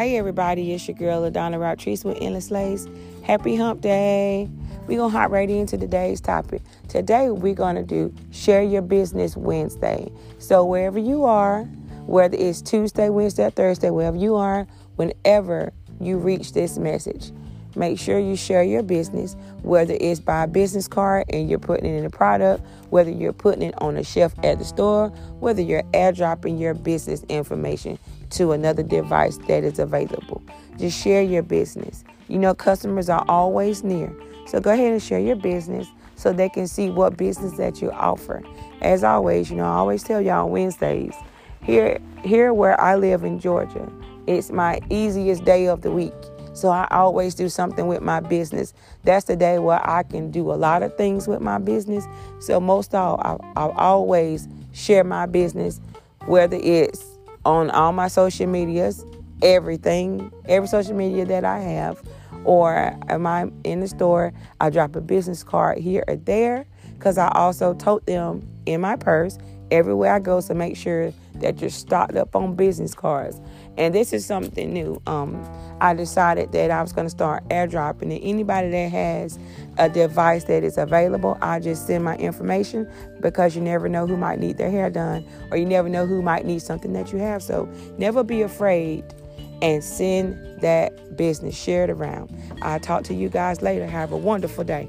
Hey everybody, it's your girl Adana Rotrice with Endless Lace. Happy Hump Day. We're gonna hop right into today's topic. Today we're gonna do Share Your Business Wednesday. So wherever you are, whether it's Tuesday, Wednesday, Thursday, wherever you are, whenever you reach this message, make sure you share your business, whether it's by a business card and you're putting it in a product, whether you're putting it on a shelf at the store, whether you're airdropping your business information to another device that is available. Just share your business. You know, customers are always near. So go ahead and share your business so they can see what business that you offer. As always, you know, I always tell y'all Wednesdays, here here where I live in Georgia, it's my easiest day of the week. So I always do something with my business. That's the day where I can do a lot of things with my business. So most all, I, I always share my business, whether it's on all my social medias, everything, every social media that I have, or am I in the store? I drop a business card here or there because I also tote them in my purse everywhere I go to make sure that you're stocked up on business cards. And this is something new. Um, I decided that I was going to start airdropping it. Anybody that has a device that is available, I just send my information because you never know who might need their hair done or you never know who might need something that you have. So never be afraid and send that business. Share it around. I'll talk to you guys later. Have a wonderful day.